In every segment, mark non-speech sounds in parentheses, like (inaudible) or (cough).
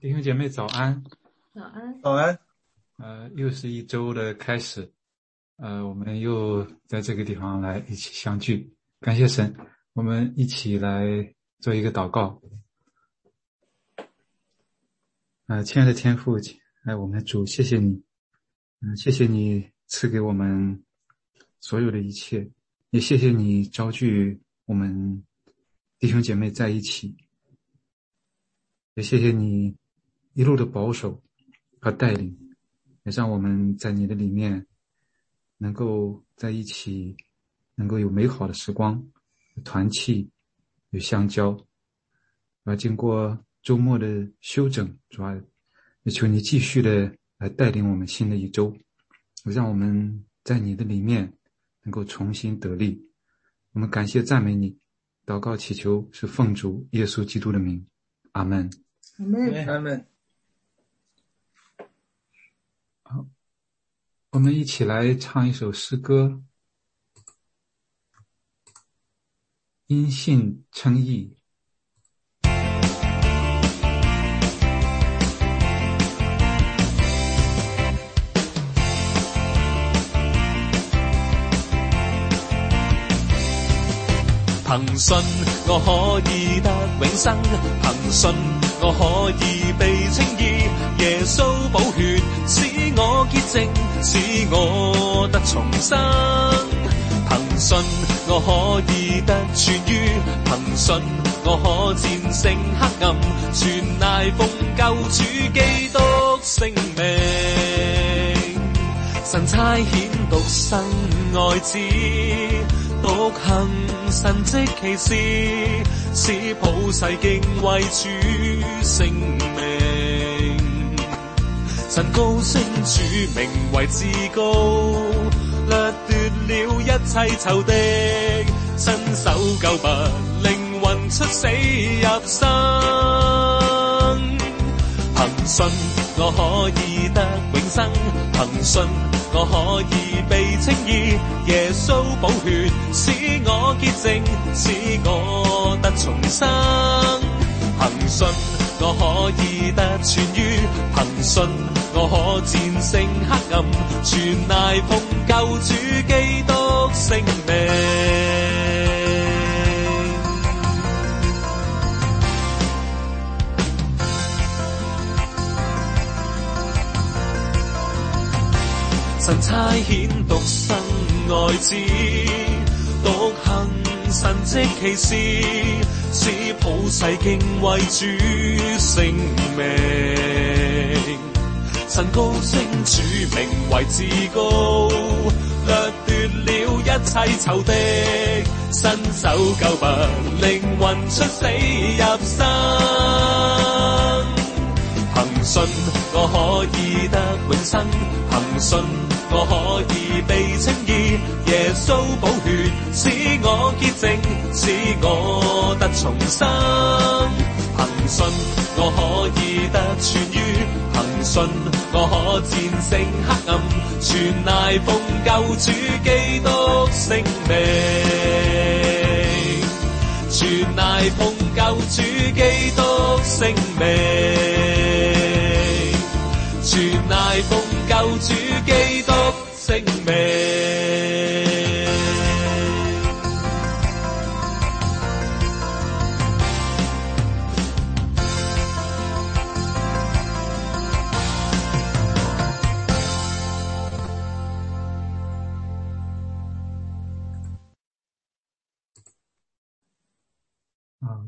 弟兄姐妹早安，早安，早安。呃，又是一周的开始，呃，我们又在这个地方来一起相聚，感谢神，我们一起来做一个祷告。呃，亲爱的天父，哎，我们的主，谢谢你，嗯，谢谢你赐给我们所有的一切，也谢谢你招聚我们弟兄姐妹在一起。也谢谢你一路的保守和带领，也让我们在你的里面能够在一起，能够有美好的时光、有团契、有相交。而经过周末的休整，主要也求你继续的来带领我们新的一周，让我们在你的里面能够重新得力。我们感谢赞美你，祷告祈求是奉主耶稣基督的名，阿门。阿门，阿门。好，我们一起来唱一首诗歌，《因信称义》。凭信我可以得永生，凭信我可以被称义。耶稣宝血使我洁净，使我得重生。凭信我可以得痊愈，凭信我可战胜黑暗，全赖奉救主基督圣名。神差遣独生爱子。独行神迹奇事，使普世敬畏主圣。神高升主名为至高，掠夺了一切仇敌，伸手救拔灵魂出死入生。凭信我可以得永生，凭信。我可以被称义，耶稣宝血使我洁净，使我得重生。凭信我可以得痊愈，凭信我可战胜黑暗，全赖奉救主基督圣名。神差遣独生爱子，独行神迹奇事，使普世敬畏主圣名。神高升主名为至高，掠夺了一切仇敌，伸手救拔灵魂出死入生。凭信我可以得永生，凭信。我可以被称义。耶稣保血，使我洁净，使我得重生。凭信我可以得痊愈，凭信我可战胜。黑暗，全赖奉救主基督圣名，全赖奉救主基督圣名，全赖奉救主基督。聖名。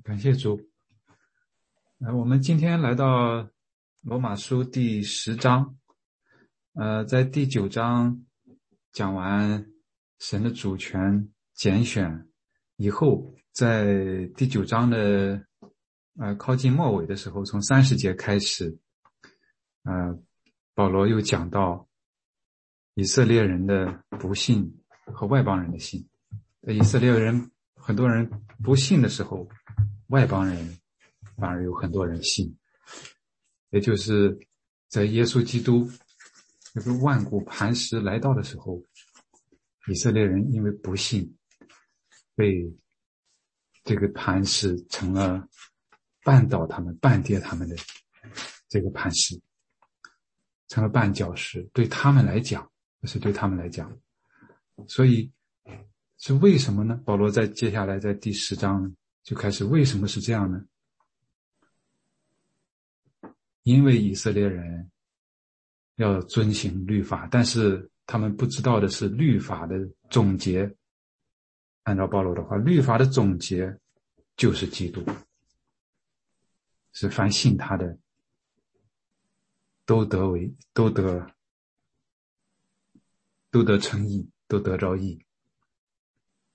感谢主。来，我们今天来到罗马书第十章，呃，在第九章讲完神的主权拣选以后，在第九章的呃靠近末尾的时候，从三十节开始，呃，保罗又讲到以色列人的不信和外邦人的信。以色列人很多人不信的时候。外邦人反而有很多人信，也就是在耶稣基督这个万古磐石来到的时候，以色列人因为不信，被这个磐石成了绊倒他们、绊跌他们的这个磐石，成了绊脚石。对他们来讲，这是对他们来讲，所以是为什么呢？保罗在接下来在第十章。就开始，为什么是这样呢？因为以色列人要遵行律法，但是他们不知道的是，律法的总结，按照保罗的话，律法的总结就是基督，是凡信他的都得为都得都得称义，都得着义，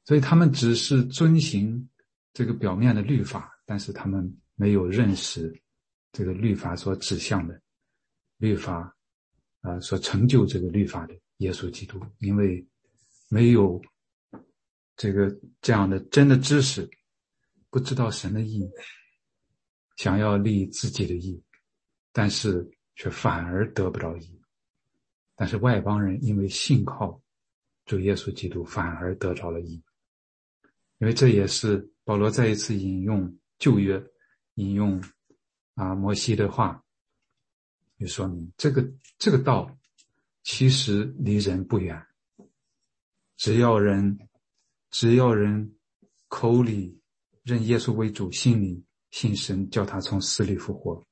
所以他们只是遵行。这个表面的律法，但是他们没有认识这个律法所指向的律法，啊，所成就这个律法的耶稣基督，因为没有这个这样的真的知识，不知道神的意，想要立自己的意，但是却反而得不着意。但是外邦人因为信靠主耶稣基督，反而得着了意，因为这也是。保罗再一次引用旧约，引用啊摩西的话，就说明这个这个道其实离人不远。只要人只要人口里认耶稣为主，心里信神，叫他从死里复活，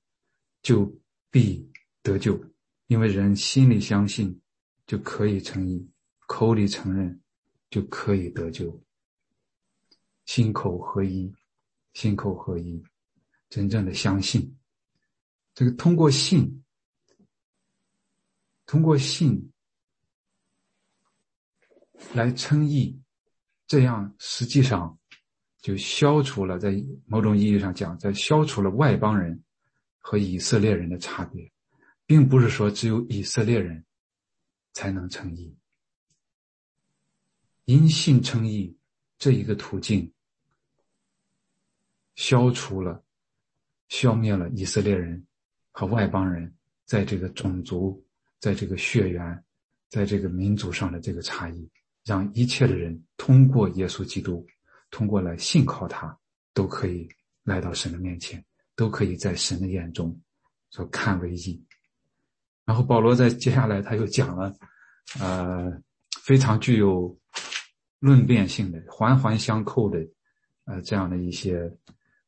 就必得救。因为人心里相信，就可以成义；口里承认，就可以得救。心口合一，心口合一，真正的相信。这个通过信，通过信来称义，这样实际上就消除了，在某种意义上讲，在消除了外邦人和以色列人的差别，并不是说只有以色列人才能称义。因信称义这一个途径。消除了、消灭了以色列人和外邦人在这个种族、在这个血缘、在这个民族上的这个差异，让一切的人通过耶稣基督，通过来信靠他，都可以来到神的面前，都可以在神的眼中所看为义。然后保罗在接下来他又讲了，呃，非常具有论辩性的、环环相扣的，呃，这样的一些。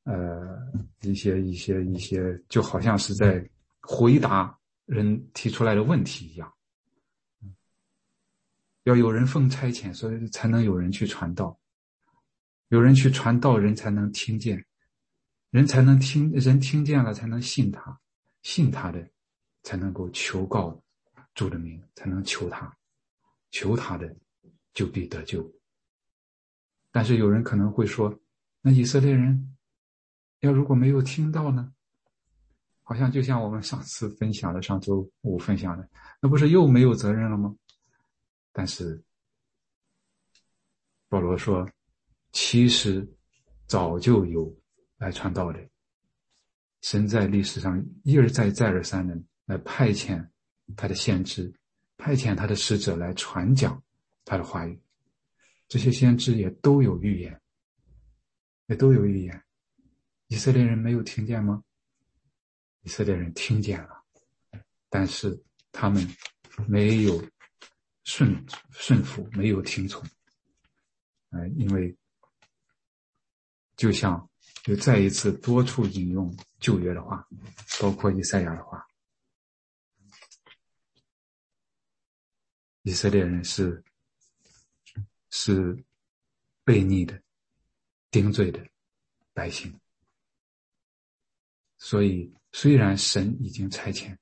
呃，一些一些一些，就好像是在回答人提出来的问题一样。要有人奉差遣，所以才能有人去传道，有人去传道，人才能听见，人才能听，人听见了才能信他，信他的才能够求告主的名，才能求他，求他的就必得救。但是有人可能会说，那以色列人。要如果没有听到呢？好像就像我们上次分享的，上周五分享的，那不是又没有责任了吗？但是保罗说，其实早就有来传道的，神在历史上一而再、再而三的来派遣他的先知，派遣他的使者来传讲他的话语，这些先知也都有预言，也都有预言。以色列人没有听见吗？以色列人听见了，但是他们没有顺顺服，没有听从。呃，因为就像就再一次多处引用旧约的话，包括以赛亚的话，以色列人是是悖逆的、顶罪的百姓。所以，虽然神已经差遣，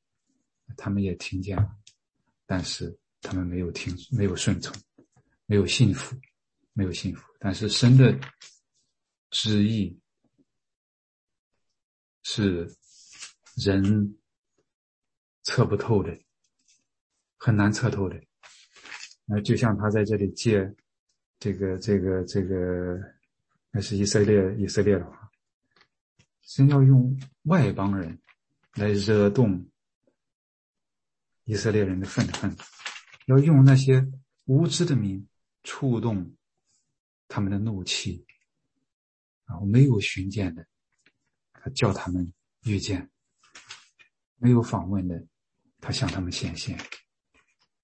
他们也听见了，但是他们没有听，没有顺从，没有信服，没有信服。但是神的旨意是人测不透的，很难测透的。那就像他在这里借这个、这个、这个，那是以色列、以色列的话。神要用外邦人来惹动以色列人的愤恨，要用那些无知的民触动他们的怒气，然后没有寻见的，他叫他们遇见；没有访问的，他向他们显现。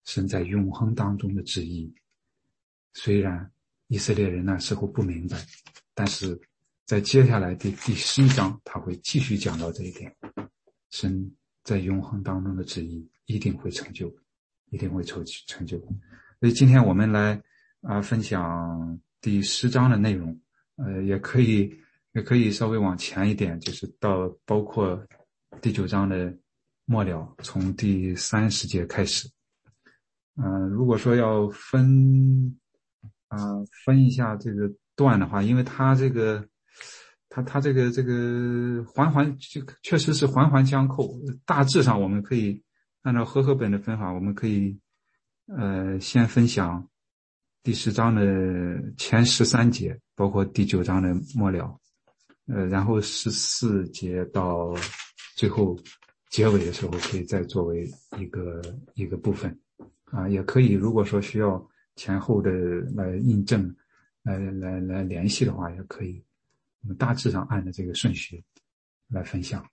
神在永恒当中的旨意，虽然以色列人那时候不明白，但是。在接下来第第十一章，他会继续讲到这一点。神在永恒当中的旨意一定会成就，一定会成成就。所以今天我们来啊分享第十章的内容，呃，也可以也可以稍微往前一点，就是到包括第九章的末了，从第三十节开始。嗯，如果说要分啊分一下这个段的话，因为它这个。它它这个这个环环就确实是环环相扣，大致上我们可以按照和合本的分法，我们可以呃先分享第十章的前十三节，包括第九章的末了，呃，然后十四节到最后结尾的时候，可以再作为一个一个部分啊，也可以如果说需要前后的来印证，来来来联系的话，也可以。我们大致上按照这个顺序来分享。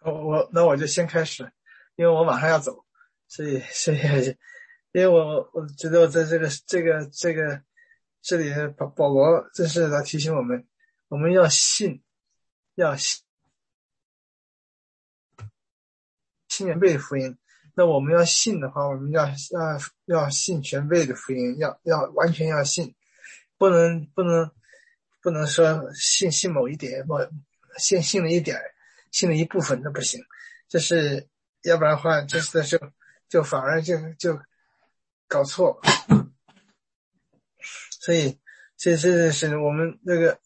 我我那我就先开始，因为我马上要走，所以所以因为我我觉得我在这个这个这个这里保保罗这是来提醒我们，我们要信，要信信全备福音。那我们要信的话，我们要要要信全备的福音，要要完全要信。不能不能不能说信信某一点，不信信了一点，信了一部分那不行，这是要不然的话，这是就就反而就就搞错。所以这这是我们那个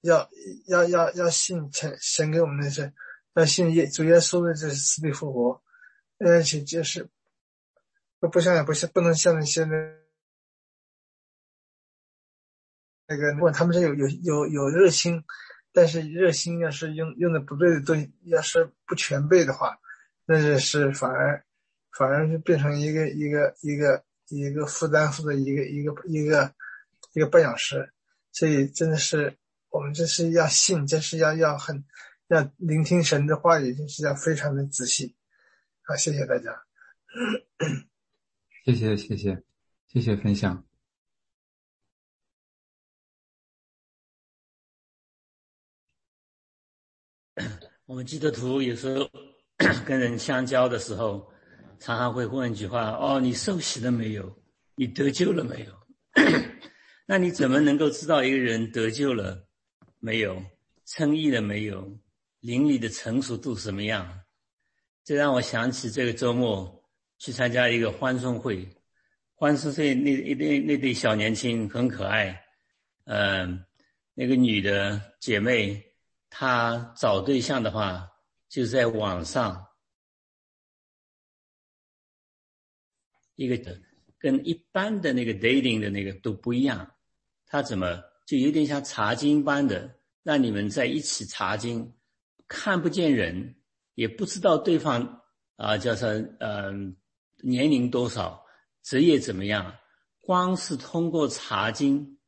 要要要要信神神给我们的是要信耶主耶稣的这死里复活，而且就是不不像不像不能像现在。那个问他们是有有有有热心，但是热心要是用用的不对的东西，要是不全备的话，那就是反而反而就变成一个一个一个一个负担负的一个一个一个一个绊脚石。所以真的是我们这是要信，这是要要很要聆听神的话语，就是要非常的仔细。好，谢谢大家。谢谢谢谢谢谢分享。我们基督徒有时候 (coughs) 跟人相交的时候，常常会问一句话：“哦，你受洗了没有？你得救了没有？” (coughs) 那你怎么能够知道一个人得救了没有、称义了没有、灵里的成熟度什么样？这让我想起这个周末去参加一个欢送会，欢送会那一对那对小年轻很可爱，嗯，那个女的姐妹。他找对象的话，就在网上，一个跟一般的那个 dating 的那个都不一样。他怎么就有点像查经般的，让你们在一起查经，看不见人，也不知道对方啊叫什嗯年龄多少，职业怎么样，光是通过查经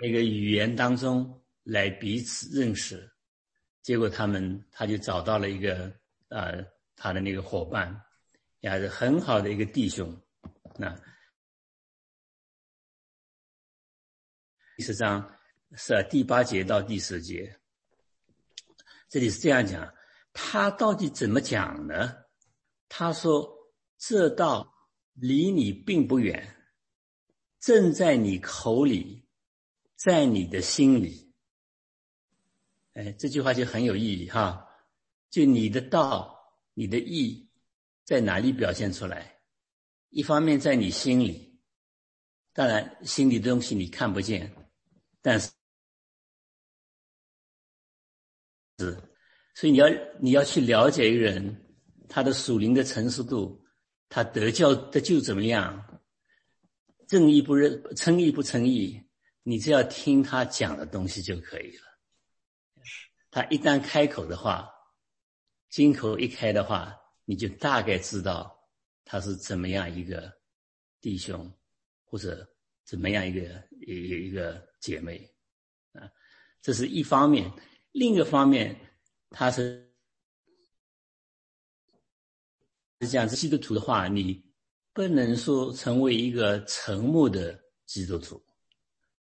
那个语言当中来彼此认识，结果他们他就找到了一个呃他的那个伙伴，也是很好的一个弟兄。那第十章是第八节到第十节，这里是这样讲，他到底怎么讲呢？他说：“这道离你并不远，正在你口里，在你的心里。”哎，这句话就很有意义哈。就你的道，你的义，在哪里表现出来？一方面在你心里，当然心里的东西你看不见，但是是，所以你要你要去了解一个人。他的属灵的成熟度，他得教得救怎么样？正义不认，称义不称义，你只要听他讲的东西就可以了。他一旦开口的话，金口一开的话，你就大概知道他是怎么样一个弟兄，或者怎么样一个一一个姐妹啊。这是一方面，另一个方面，他是。这样，基督徒的话，你不能说成为一个沉默的基督徒，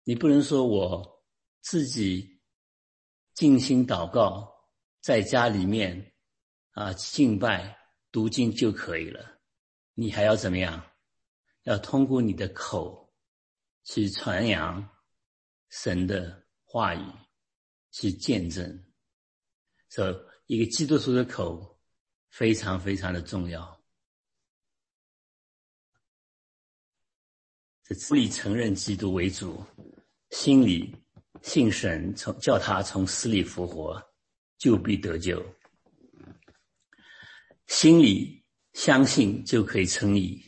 你不能说我自己静心祷告，在家里面啊敬拜读经就可以了，你还要怎么样？要通过你的口去传扬神的话语，去见证。所以，一个基督徒的口。非常非常的重要，这嘴里承认基督为主，心里信神，从叫他从死里复活，就必得救。心里相信就可以称义，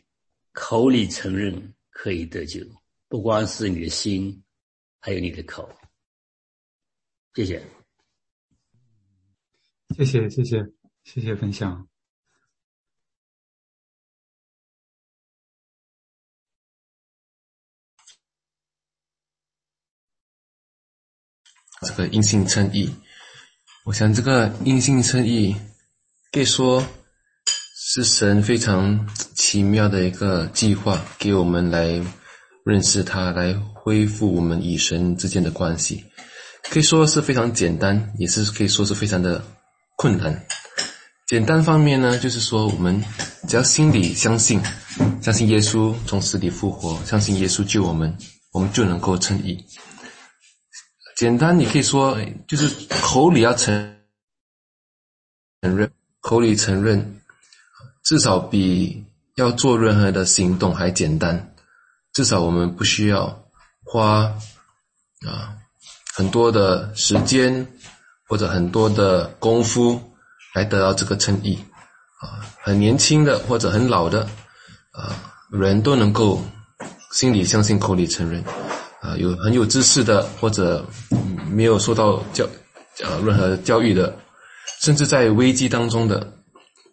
口里承认可以得救。不光是你的心，还有你的口。谢谢，谢谢，谢谢。谢谢分享。这个阴性称义，我想这个阴性称义可以说是神非常奇妙的一个计划，给我们来认识他，来恢复我们与神之间的关系。可以说是非常简单，也是可以说是非常的困难。简单方面呢，就是说我们只要心里相信，相信耶稣从死里复活，相信耶稣救我们，我们就能够称义。简单，你可以说就是口里要承承认，口里承认，至少比要做任何的行动还简单。至少我们不需要花啊很多的时间或者很多的功夫。来得到这个称义，啊，很年轻的或者很老的，啊，人都能够心里相信，口里承认，啊，有很有知识的或者没有受到教，啊，任何教育的，甚至在危机当中的，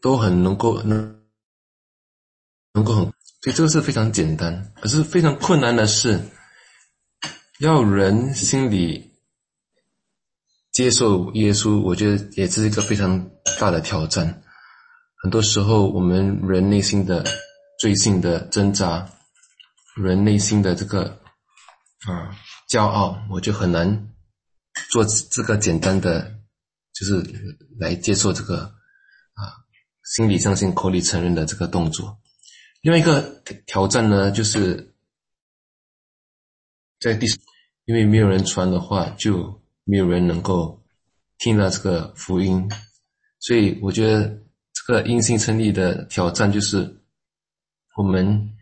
都很能够能能够很，所以这个是非常简单，可是非常困难的是，要人心里。接受耶稣，我觉得也是一个非常大的挑战。很多时候，我们人内心的罪性的挣扎，人内心的这个啊骄傲，我就很难做这个简单的，就是来接受这个啊心理相信、口里承认的这个动作。另外一个挑战呢，就是在第，因为没有人传的话，就。没有人能够听到这个福音，所以我觉得这个因信称义的挑战就是，我们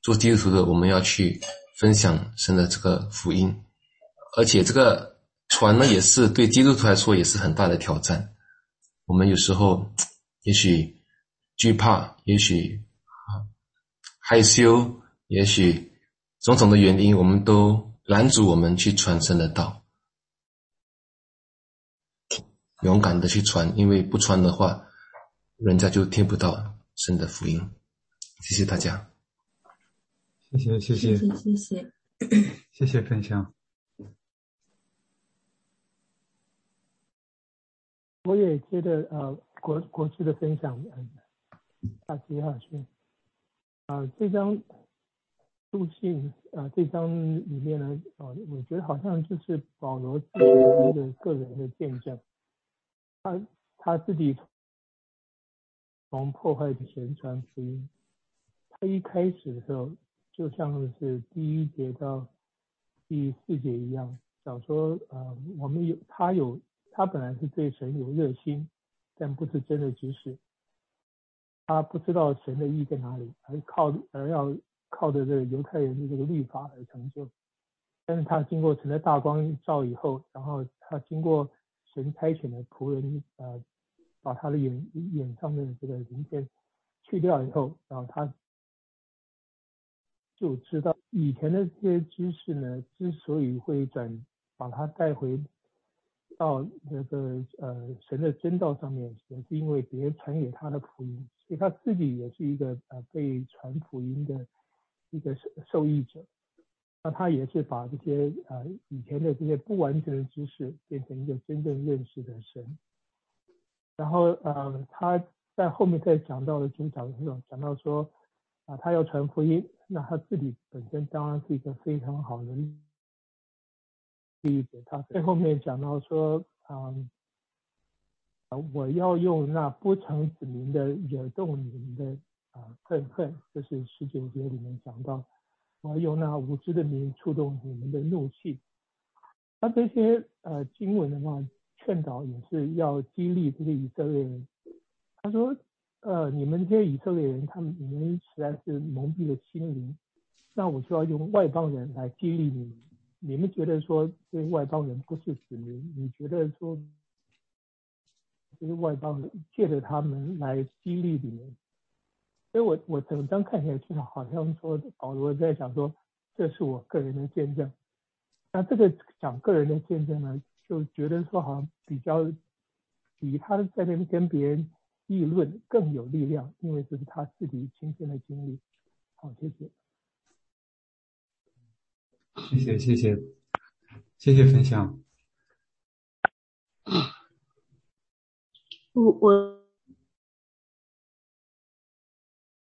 做基督徒的，我们要去分享神的这个福音，而且这个传呢，也是对基督徒来说也是很大的挑战。我们有时候 (tsk) 也许惧怕，也许啊害羞，也许种种的原因，我们都拦阻我们去传神的道。勇敢的去传，因为不传的话，人家就听不到神的福音。谢谢大家，谢谢谢谢谢谢谢谢谢谢分享。我也接着呃国国师的分享，嗯，下接下去。啊，这张书信啊，这张里面呢，啊，我觉得好像就是保罗自己的个人的见证。他他自己从破坏的前传福音，他一开始的时候就像是第一节到第四节一样，讲说呃，我们有他有他本来是对神有热心，但不是真的知识，他不知道神的意在哪里，而靠而要靠着这个犹太人的这个律法而成就。但是他经过神的大光照以后，然后他经过。神差遣的仆人，呃，把他的眼眼上的这个鳞片去掉以后，然后他就知道以前的这些知识呢，之所以会转把他带回到那个呃神的真道上面，也是因为别人传给他的福音，所以他自己也是一个呃被传福音的一个受受益者。那他也是把这些呃以前的这些不完全的知识变成一个真正认识的神，然后呃他在后面再讲到的就讲讲到说啊他要传福音，那他自己本身当然是一个非常好的例子。他在后面讲到说啊我要用那不成子民的惹动你们的啊愤恨，这是十九节里面讲到。我要用那无知的名触动你们的怒气。那这些呃经文的话，劝导也是要激励这些以色列人。他说，呃，你们这些以色列人，他们你们实在是蒙蔽了心灵，那我就要用外邦人来激励你们。你们觉得说这些外邦人不是子民，你觉得说这些外邦人借着他们来激励你们。所以我我整张看起来就是好像说保罗在讲说这是我个人的见证，那这个讲个人的见证呢，就觉得说好像比较比他在那边跟别人议论更有力量，因为这是他自己亲身的经历。好，谢谢。谢谢谢谢谢谢分享。我我。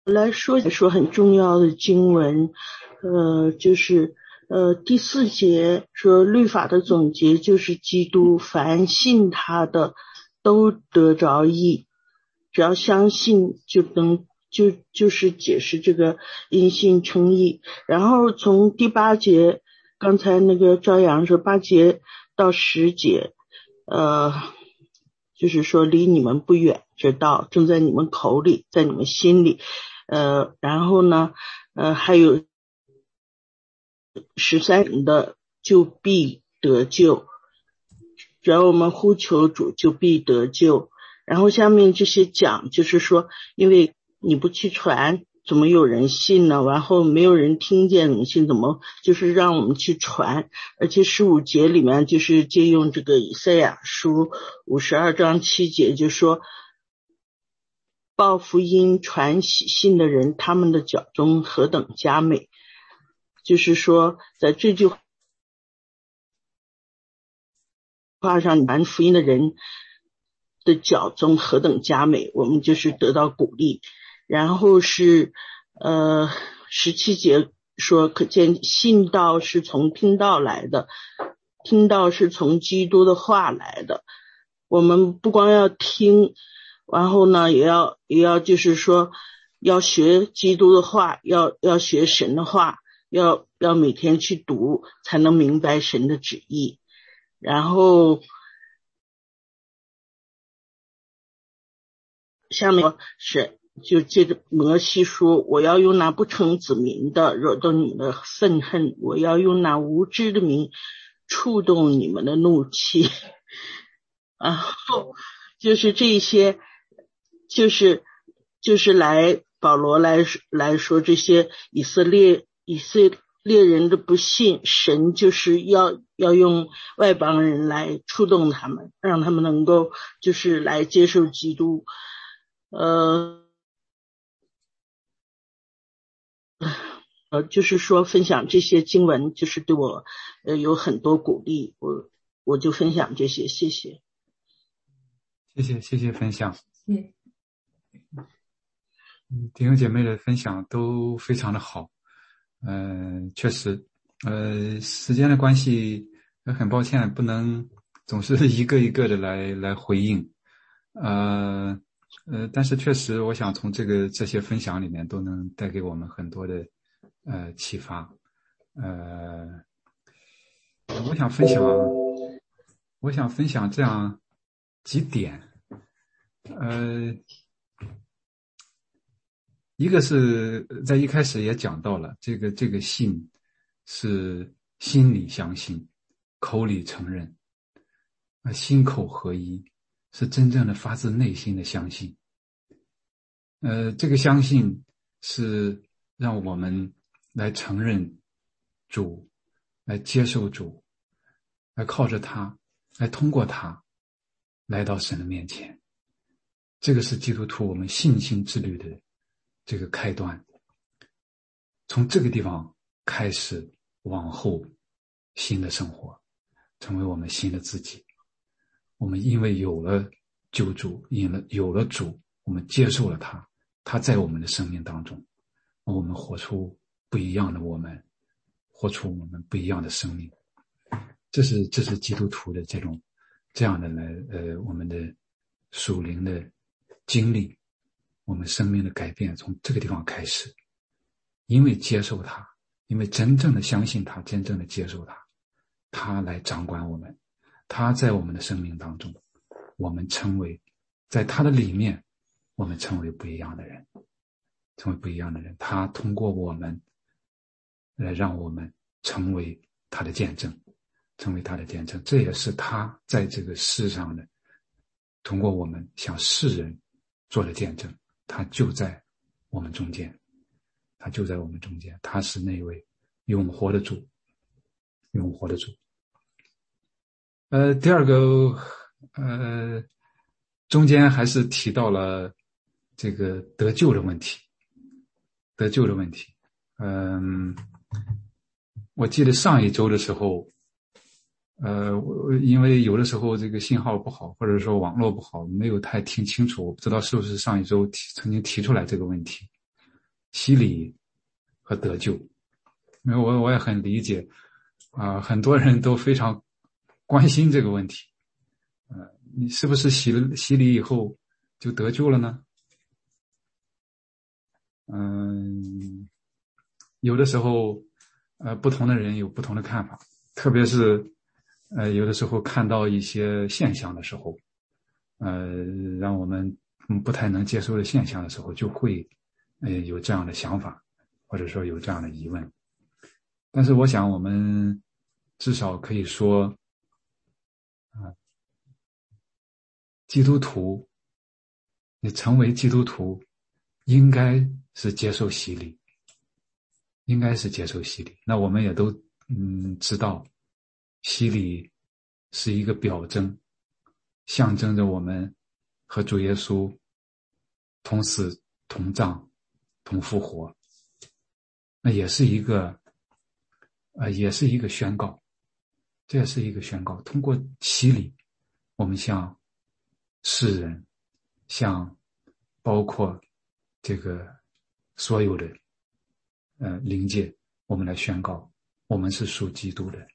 来说一说很重要的经文，呃，就是呃第四节说律法的总结就是基督，凡信他的都得着义，只要相信就能就就是解释这个因信称义。然后从第八节，刚才那个朝阳说八节到十节，呃，就是说离你们不远，这道正在你们口里，在你们心里。呃，然后呢，呃，还有十三的就必得救，只要我们呼求主就必得救。然后下面这些讲就是说，因为你不去传，怎么有人信呢？然后没有人听见，怎么信？怎么就是让我们去传？而且十五节里面就是借用这个以赛亚书五十二章七节，就说。报福音传喜信的人，他们的脚中何等佳美！就是说，在这句话上，传福音的人的脚中何等佳美，我们就是得到鼓励。然后是呃十七节说，可见信道是从听道来的，听道是从基督的话来的。我们不光要听。然后呢，也要也要就是说，要学基督的话，要要学神的话，要要每天去读，才能明白神的旨意。然后下面是就接着摩西说：“我要用那不成子民的惹动你们的愤恨，我要用那无知的名触动你们的怒气。(laughs) ”然后就是这些。就是就是来保罗来来说这些以色列以色列人的不信神，就是要要用外邦人来触动他们，让他们能够就是来接受基督。呃呃，就是说分享这些经文，就是对我呃有很多鼓励。我我就分享这些，谢谢。谢谢谢谢分享。嗯，嗯，弟兄姐妹的分享都非常的好。嗯、确实，呃，时间的关系，呃很抱歉不能总是一个一个的来来回应。呃呃，但是确实，我想从这个这些分享里面都能带给我们很多的呃启发。呃，我想分享，我想分享这样几点。呃，一个是在一开始也讲到了，这个这个信是心里相信，口里承认，啊，心口合一，是真正的发自内心的相信。呃，这个相信是让我们来承认主，来接受主，来靠着他，来通过他，来到神的面前。这个是基督徒我们信心之旅的这个开端。从这个地方开始，往后新的生活，成为我们新的自己。我们因为有了救主，有了有了主，我们接受了他，他在我们的生命当中，我们活出不一样的我们，活出我们不一样的生命。这是这是基督徒的这种这样的呢呃我们的属灵的。经历我们生命的改变，从这个地方开始，因为接受他，因为真正的相信他，真正的接受他，他来掌管我们，他在我们的生命当中，我们成为在他的里面，我们成为不一样的人，成为不一样的人。他通过我们来让我们成为他的见证，成为他的见证。这也是他在这个世上的，通过我们向世人。做的见证，他就在我们中间，他就在我们中间，他是那位永活的主，永活的主。呃，第二个，呃，中间还是提到了这个得救的问题，得救的问题。嗯，我记得上一周的时候。呃，我因为有的时候这个信号不好，或者说网络不好，没有太听清楚，我不知道是不是上一周提曾经提出来这个问题，洗礼和得救，因为我我也很理解，啊，很多人都非常关心这个问题，呃，你是不是洗了洗礼以后就得救了呢？嗯，有的时候，呃，不同的人有不同的看法，特别是。呃，有的时候看到一些现象的时候，呃，让我们不太能接受的现象的时候，就会呃有这样的想法，或者说有这样的疑问。但是，我想我们至少可以说，啊，基督徒，你成为基督徒，应该是接受洗礼，应该是接受洗礼。那我们也都嗯知道。洗礼是一个表征，象征着我们和主耶稣同死、同葬、同复活。那也是一个，呃，也是一个宣告，这也是一个宣告。通过洗礼，我们向世人，向包括这个所有的呃灵界，我们来宣告，我们是属基督的。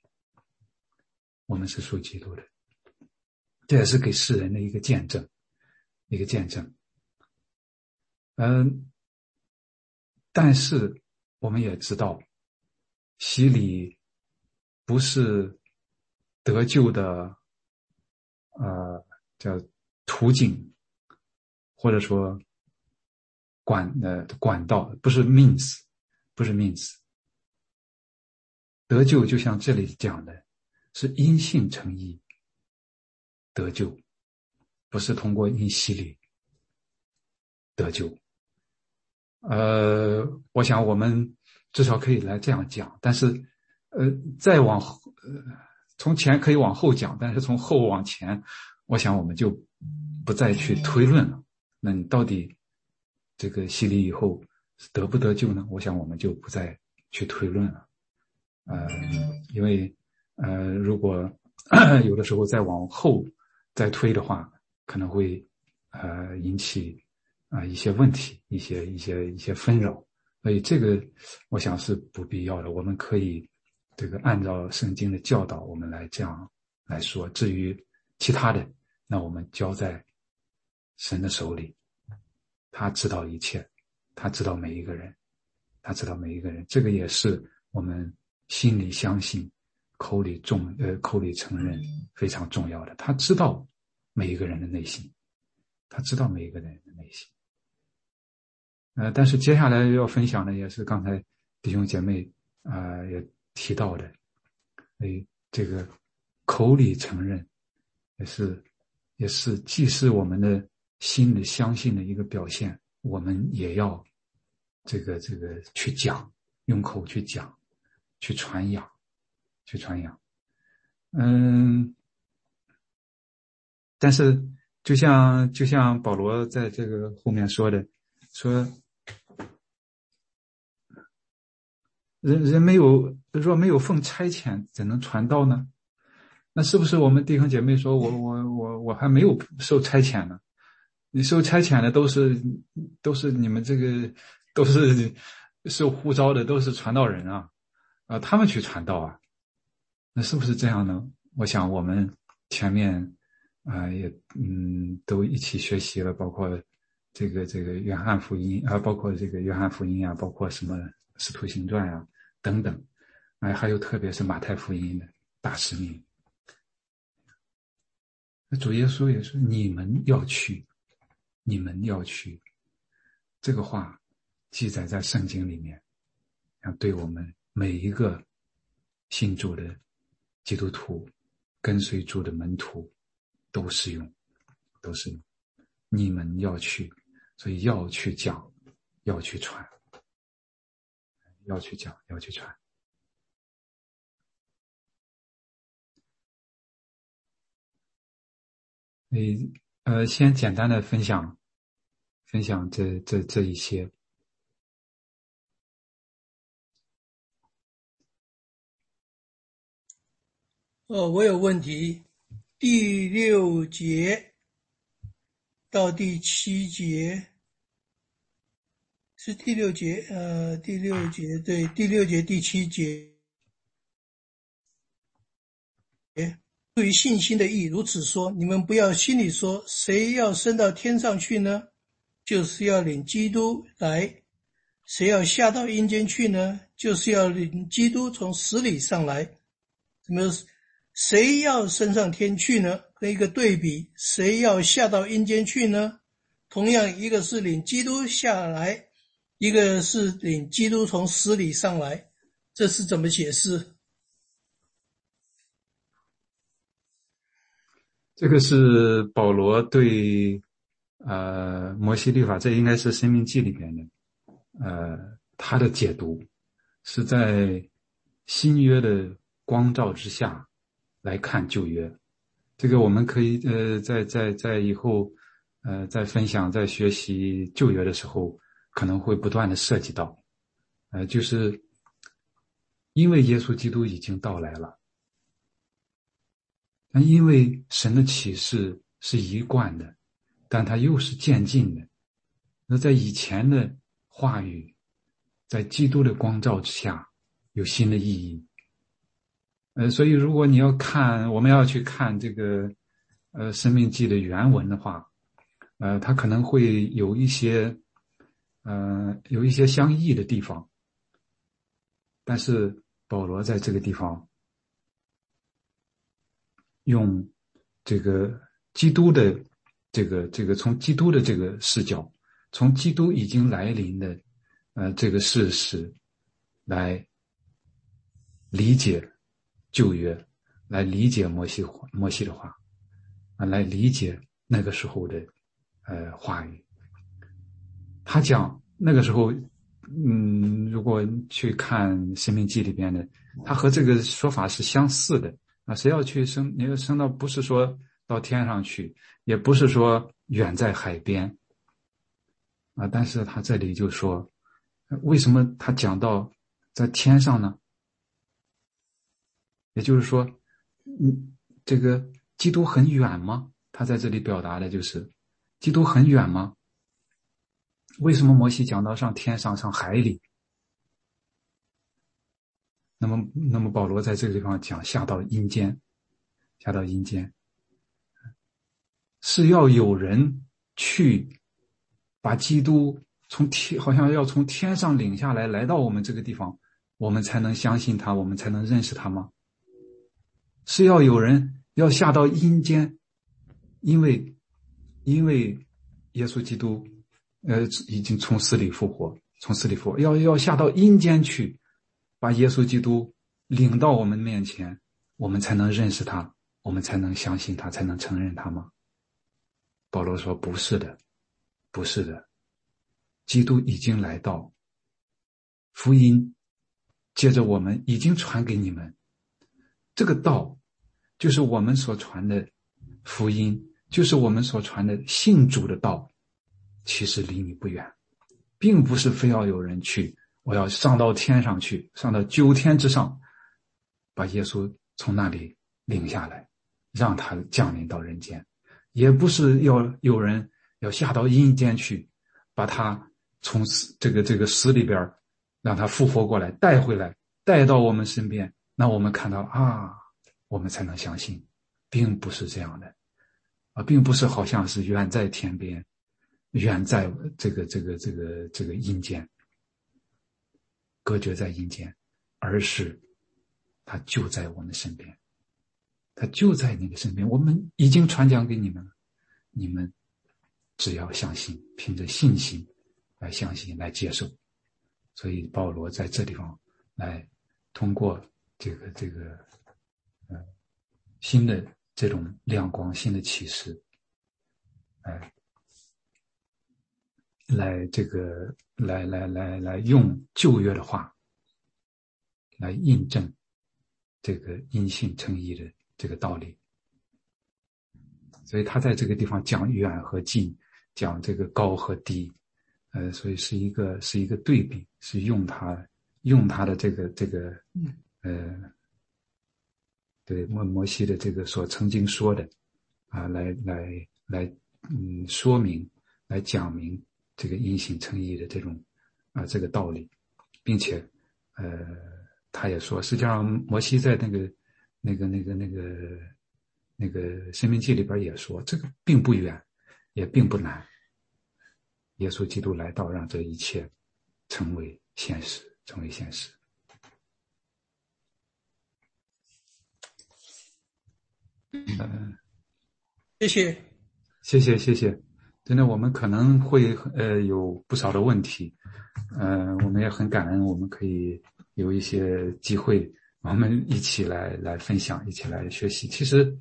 我们是属基督的，这也是给世人的一个见证，一个见证。嗯，但是我们也知道，洗礼不是得救的，呃，叫途径，或者说管呃管道，不是 means，不是 means。得救就像这里讲的。是因信成义得救，不是通过因洗礼得救。呃，我想我们至少可以来这样讲，但是，呃，再往后，呃，从前可以往后讲，但是从后往前，我想我们就不再去推论了。那你到底这个洗礼以后得不得救呢？我想我们就不再去推论了。呃，因为。呃，如果 (clears throat) 有的时候再往后再推的话，可能会呃引起啊一些问题，一些一些一些纷扰，所以这个我想是不必要的。我们可以这个按照圣经的教导，我们来这样来说。至于其他的，那我们交在神的手里，他知道一切，他知道每一个人，他知道每一个人。这个也是我们心里相信。口里重呃，口里承认非常重要的。他知道每一个人的内心，他知道每一个人的内心。呃，但是接下来要分享的也是刚才弟兄姐妹啊也提到的，哎，这个口里承认也是也是既是我们的心里相信的一个表现，我们也要这个这个去讲，用口去讲，去传扬。去传扬，嗯，但是就像就像保罗在这个后面说的，说人人没有若没有奉差遣，怎能传道呢？那是不是我们弟兄姐妹说，我我我我还没有受差遣呢？你受差遣的都是都是你们这个都是受呼召的，都是传道人啊啊，他们去传道啊。那是不是这样呢？我想我们前面啊也嗯都一起学习了，包括这个这个约翰福音啊，包括这个约翰福音啊，包括什么使徒行传啊等等，哎，还有特别是马太福音的大使命。那主耶稣也说：“你们要去，你们要去。”这个话记载在圣经里面，要对我们每一个信主的。基督徒跟随主的门徒都适用，都是你们要去，所以要去讲，要去传，要去讲，要去传。你呃，先简单的分享分享这这这一些。哦，我有问题。第六节到第七节是第六节，呃，第六节对，第六节第七节。对于信心的意义如此说：你们不要心里说，谁要升到天上去呢？就是要领基督来；谁要下到阴间去呢？就是要领基督从死里上来。什么？谁要升上天去呢？跟一个对比，谁要下到阴间去呢？同样，一个是领基督下来，一个是领基督从死里上来，这是怎么解释？这个是保罗对呃摩西律法，这应该是生命记里边的，呃，他的解读是在新约的光照之下。来看旧约，这个我们可以呃，在在在以后呃，在分享在学习旧约的时候，可能会不断的涉及到，呃，就是因为耶稣基督已经到来了，那因为神的启示是一贯的，但它又是渐进的，那在以前的话语，在基督的光照之下，有新的意义。呃，所以如果你要看，我们要去看这个，呃，《生命记》的原文的话，呃，它可能会有一些，呃，有一些相异的地方。但是保罗在这个地方，用这个基督的这个这个从基督的这个视角，从基督已经来临的，呃，这个事实来理解。旧约来理解摩西，摩西的话啊，来理解那个时候的呃话语。他讲那个时候，嗯，如果去看《生命记》里边的，他和这个说法是相似的啊。谁要去升？你要升到不是说到天上去，也不是说远在海边啊。但是他这里就说，为什么他讲到在天上呢？也就是说，嗯，这个基督很远吗？他在这里表达的就是，基督很远吗？为什么摩西讲到上天上、上海里？那么，那么保罗在这个地方讲下到阴间，下到阴间，是要有人去把基督从天，好像要从天上领下来，来到我们这个地方，我们才能相信他，我们才能认识他吗？是要有人要下到阴间，因为，因为耶稣基督，呃，已经从死里复活，从死里复活，要要下到阴间去。把耶稣基督领到我们面前，我们才能认识他，我们才能相信他，才能承认他吗？保罗说：“不是的，不是的，基督已经来到，福音接着我们已经传给你们，这个道就是我们所传的福音，就是我们所传的信主的道，其实离你不远，并不是非要有人去。”我要上到天上去，上到九天之上，把耶稣从那里领下来，让他降临到人间，也不是要有人要下到阴间去，把他从死这个这个死里边让他复活过来，带回来，带到我们身边，那我们看到啊，我们才能相信，并不是这样的，啊，并不是好像是远在天边，远在这个这个这个这个阴间。隔绝在阴间，而是他就在我们身边，他就在你的身边。我们已经传讲给你们了，你们只要相信，凭着信心来相信，来接受。所以保罗在这地方来通过这个这个呃新的这种亮光、新的启示，哎。来，这个来来来来用旧约的话来印证这个因信称义的这个道理，所以他在这个地方讲远和近，讲这个高和低，呃，所以是一个是一个对比，是用他用他的这个这个呃，对摩摩西的这个所曾经说的啊，来来来嗯说明，来讲明。这个因信称义的这种啊，这个道理，并且，呃，他也说，实际上摩西在那个、那个、那个、那个、那个《生命记》里边也说，这个并不远，也并不难。耶稣基督来到，让这一切成为现实，成为现实。嗯，谢谢，谢谢，谢谢。真的，我们可能会呃有不少的问题，呃，我们也很感恩，我们可以有一些机会，我们一起来来分享，一起来学习。其实，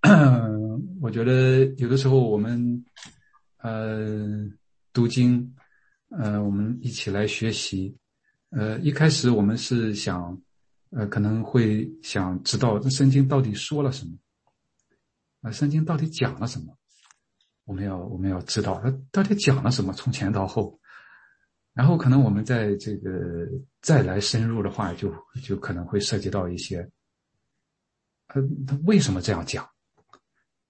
(coughs) 我觉得有的时候我们呃读经，呃，我们一起来学习，呃，一开始我们是想，呃，可能会想知道这圣经到底说了什么，啊，圣经到底讲了什么。我们要我们要知道他到底讲了什么，从前到后，然后可能我们在这个再来深入的话，就就可能会涉及到一些，他他为什么这样讲？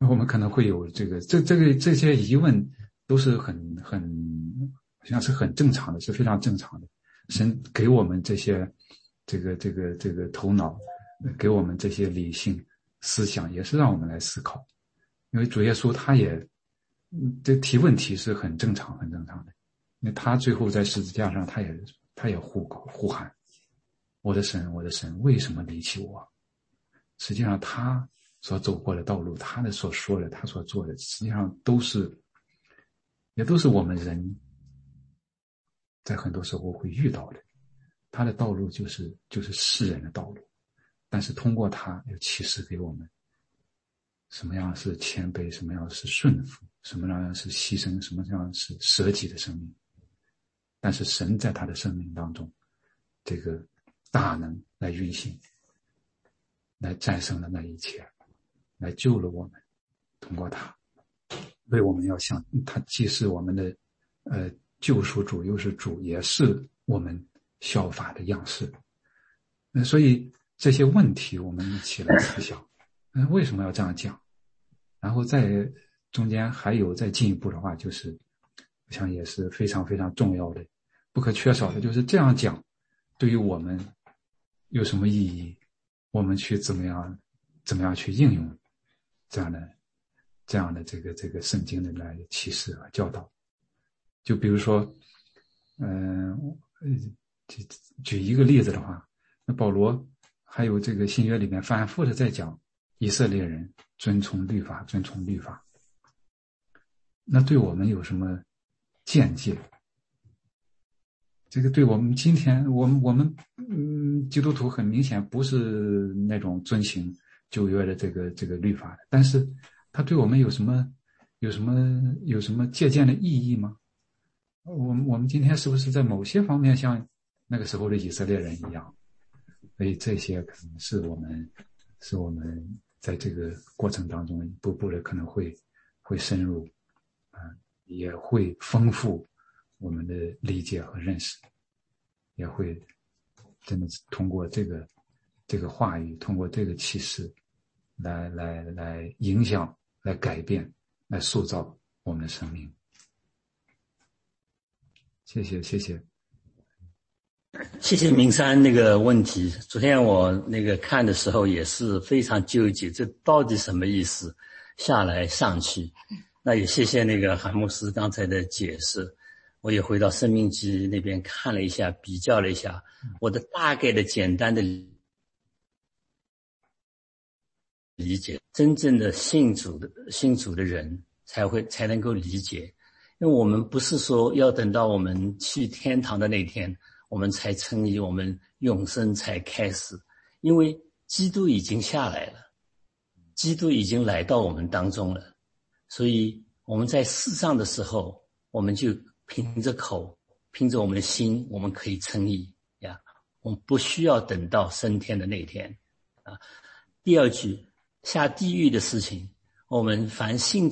我们可能会有这个这这个这些疑问，都是很很像是很正常的，是非常正常的。神给我们这些这个这个这个头脑，给我们这些理性思想，也是让我们来思考，因为主耶稣他也。嗯，这提问题是很正常、很正常的。那他最后在十字架上，他也他也呼呼喊：“我的神，我的神，为什么离弃我？”实际上，他所走过的道路，他的所说的，他所做的，实际上都是，也都是我们人在很多时候会遇到的。他的道路就是就是世人的道路，但是通过他，又启示给我们。什么样是谦卑？什么样是顺服？什么样是牺牲？什么样是舍己的生命？但是神在他的生命当中，这个大能来运行，来战胜了那一切，来救了我们。通过他，为我们要向他，既是我们的呃救赎主，又是主，也是我们效法的样式。那所以这些问题，我们一起来思想。为什么要这样讲？然后再中间还有再进一步的话，就是我想也是非常非常重要的、不可缺少的，就是这样讲，对于我们有什么意义？我们去怎么样、怎么样去应用这样的、这样的这个这个圣经的来启示和教导？就比如说，嗯，举举一个例子的话，那保罗还有这个新约里面反复的在讲以色列人遵从律法、遵从律法。那对我们有什么见解？这个对我们今天，我们我们嗯，基督徒很明显不是那种遵行旧约的这个这个律法的，但是他对我们有什么有什么有什么借鉴的意义吗？我们我们今天是不是在某些方面像那个时候的以色列人一样？所以这些可能是我们是我们在这个过程当中一步步的可能会会深入。也会丰富我们的理解和认识，也会真的是通过这个这个话语，通过这个启示，来来来影响、来改变、来塑造我们的生命。谢谢，谢谢，谢谢明山那个问题。昨天我那个看的时候也是非常纠结，这到底什么意思？下来上去。那也谢谢那个韩牧师刚才的解释，我也回到生命记那边看了一下，比较了一下，我的大概的简单的理解，真正的信主的信主的人才会才能够理解，因为我们不是说要等到我们去天堂的那天，我们才称义，我们永生才开始，因为基督已经下来了，基督已经来到我们当中了。所以我们在世上的时候，我们就凭着口，凭着我们的心，我们可以称义呀。我们不需要等到升天的那天啊。第二句下地狱的事情，我们凡信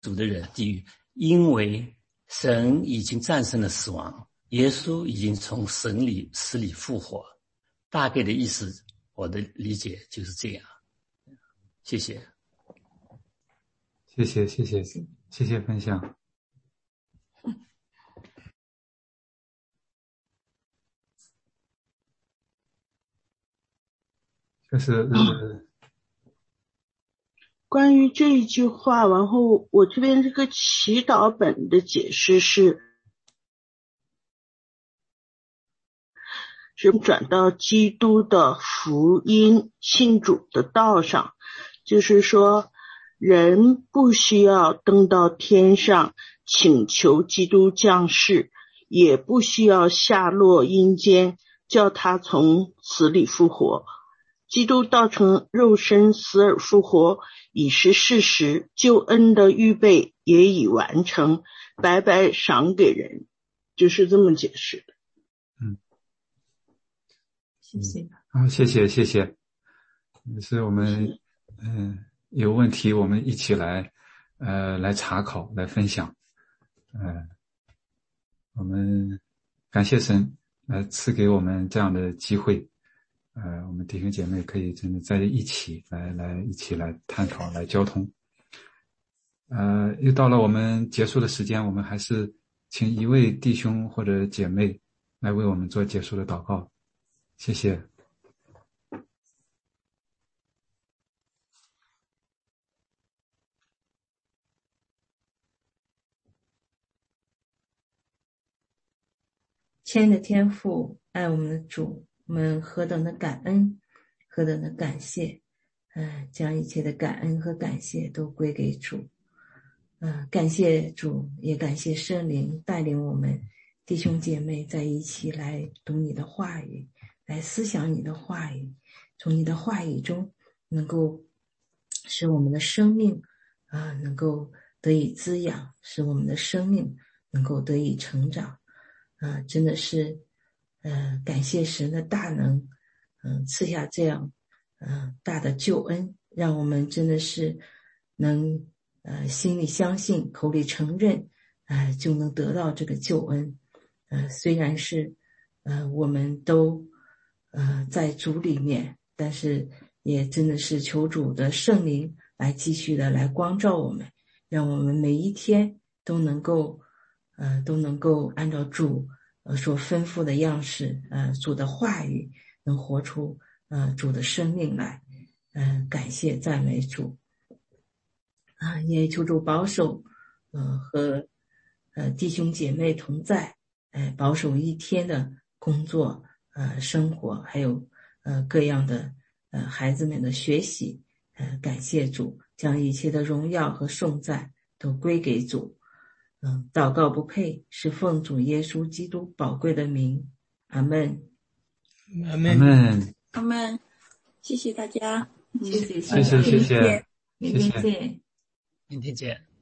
主的人，地狱，因为神已经战胜了死亡，耶稣已经从神里死里复活。大概的意思，我的理解就是这样。谢谢，谢谢，谢谢，谢谢分享。(laughs) 就是嗯 (coughs) 关于这一句话，然后我这边这个祈祷本的解释是，是转到基督的福音信主的道上。就是说，人不需要登到天上请求基督降世，也不需要下落阴间叫他从死里复活。基督道成肉身死而复活已是事实，救恩的预备也已完成，白白赏给人，就是这么解释的。嗯，谢谢。啊，谢谢谢谢，也是我们。嗯，有问题我们一起来，呃，来查考，来分享。嗯，我们感谢神来赐给我们这样的机会。呃，我们弟兄姐妹可以真的在一起来，来一起来探讨，来交通。呃，又到了我们结束的时间，我们还是请一位弟兄或者姐妹来为我们做结束的祷告。谢谢。亲爱的天父，爱我们的主，我们何等的感恩，何等的感谢，嗯，将一切的感恩和感谢都归给主，嗯，感谢主，也感谢圣灵带领我们弟兄姐妹在一起来读你的话语，来思想你的话语，从你的话语中能够使我们的生命啊能够得以滋养，使我们的生命能够得以成长。啊，真的是，呃，感谢神的大能，嗯，赐下这样，嗯，大的救恩，让我们真的是能，呃，心里相信，口里承认，呃，就能得到这个救恩。呃，虽然是，呃，我们都，呃，在主里面，但是也真的是求主的圣灵来继续的来光照我们，让我们每一天都能够，呃，都能够按照主呃所吩咐的样式，呃，主的话语，能活出呃主的生命来，嗯，感谢赞美主，啊，也求主保守，呃和呃弟兄姐妹同在，哎，保守一天的工作，呃，生活，还有呃各样的。呃，孩子们的学习，呃，感谢主，将一切的荣耀和颂赞都归给主。嗯，祷告不配，是奉主耶稣基督宝贵的名。阿门。阿门。阿门。阿门。谢谢大家。谢谢，谢谢，谢谢，明天见。明天见。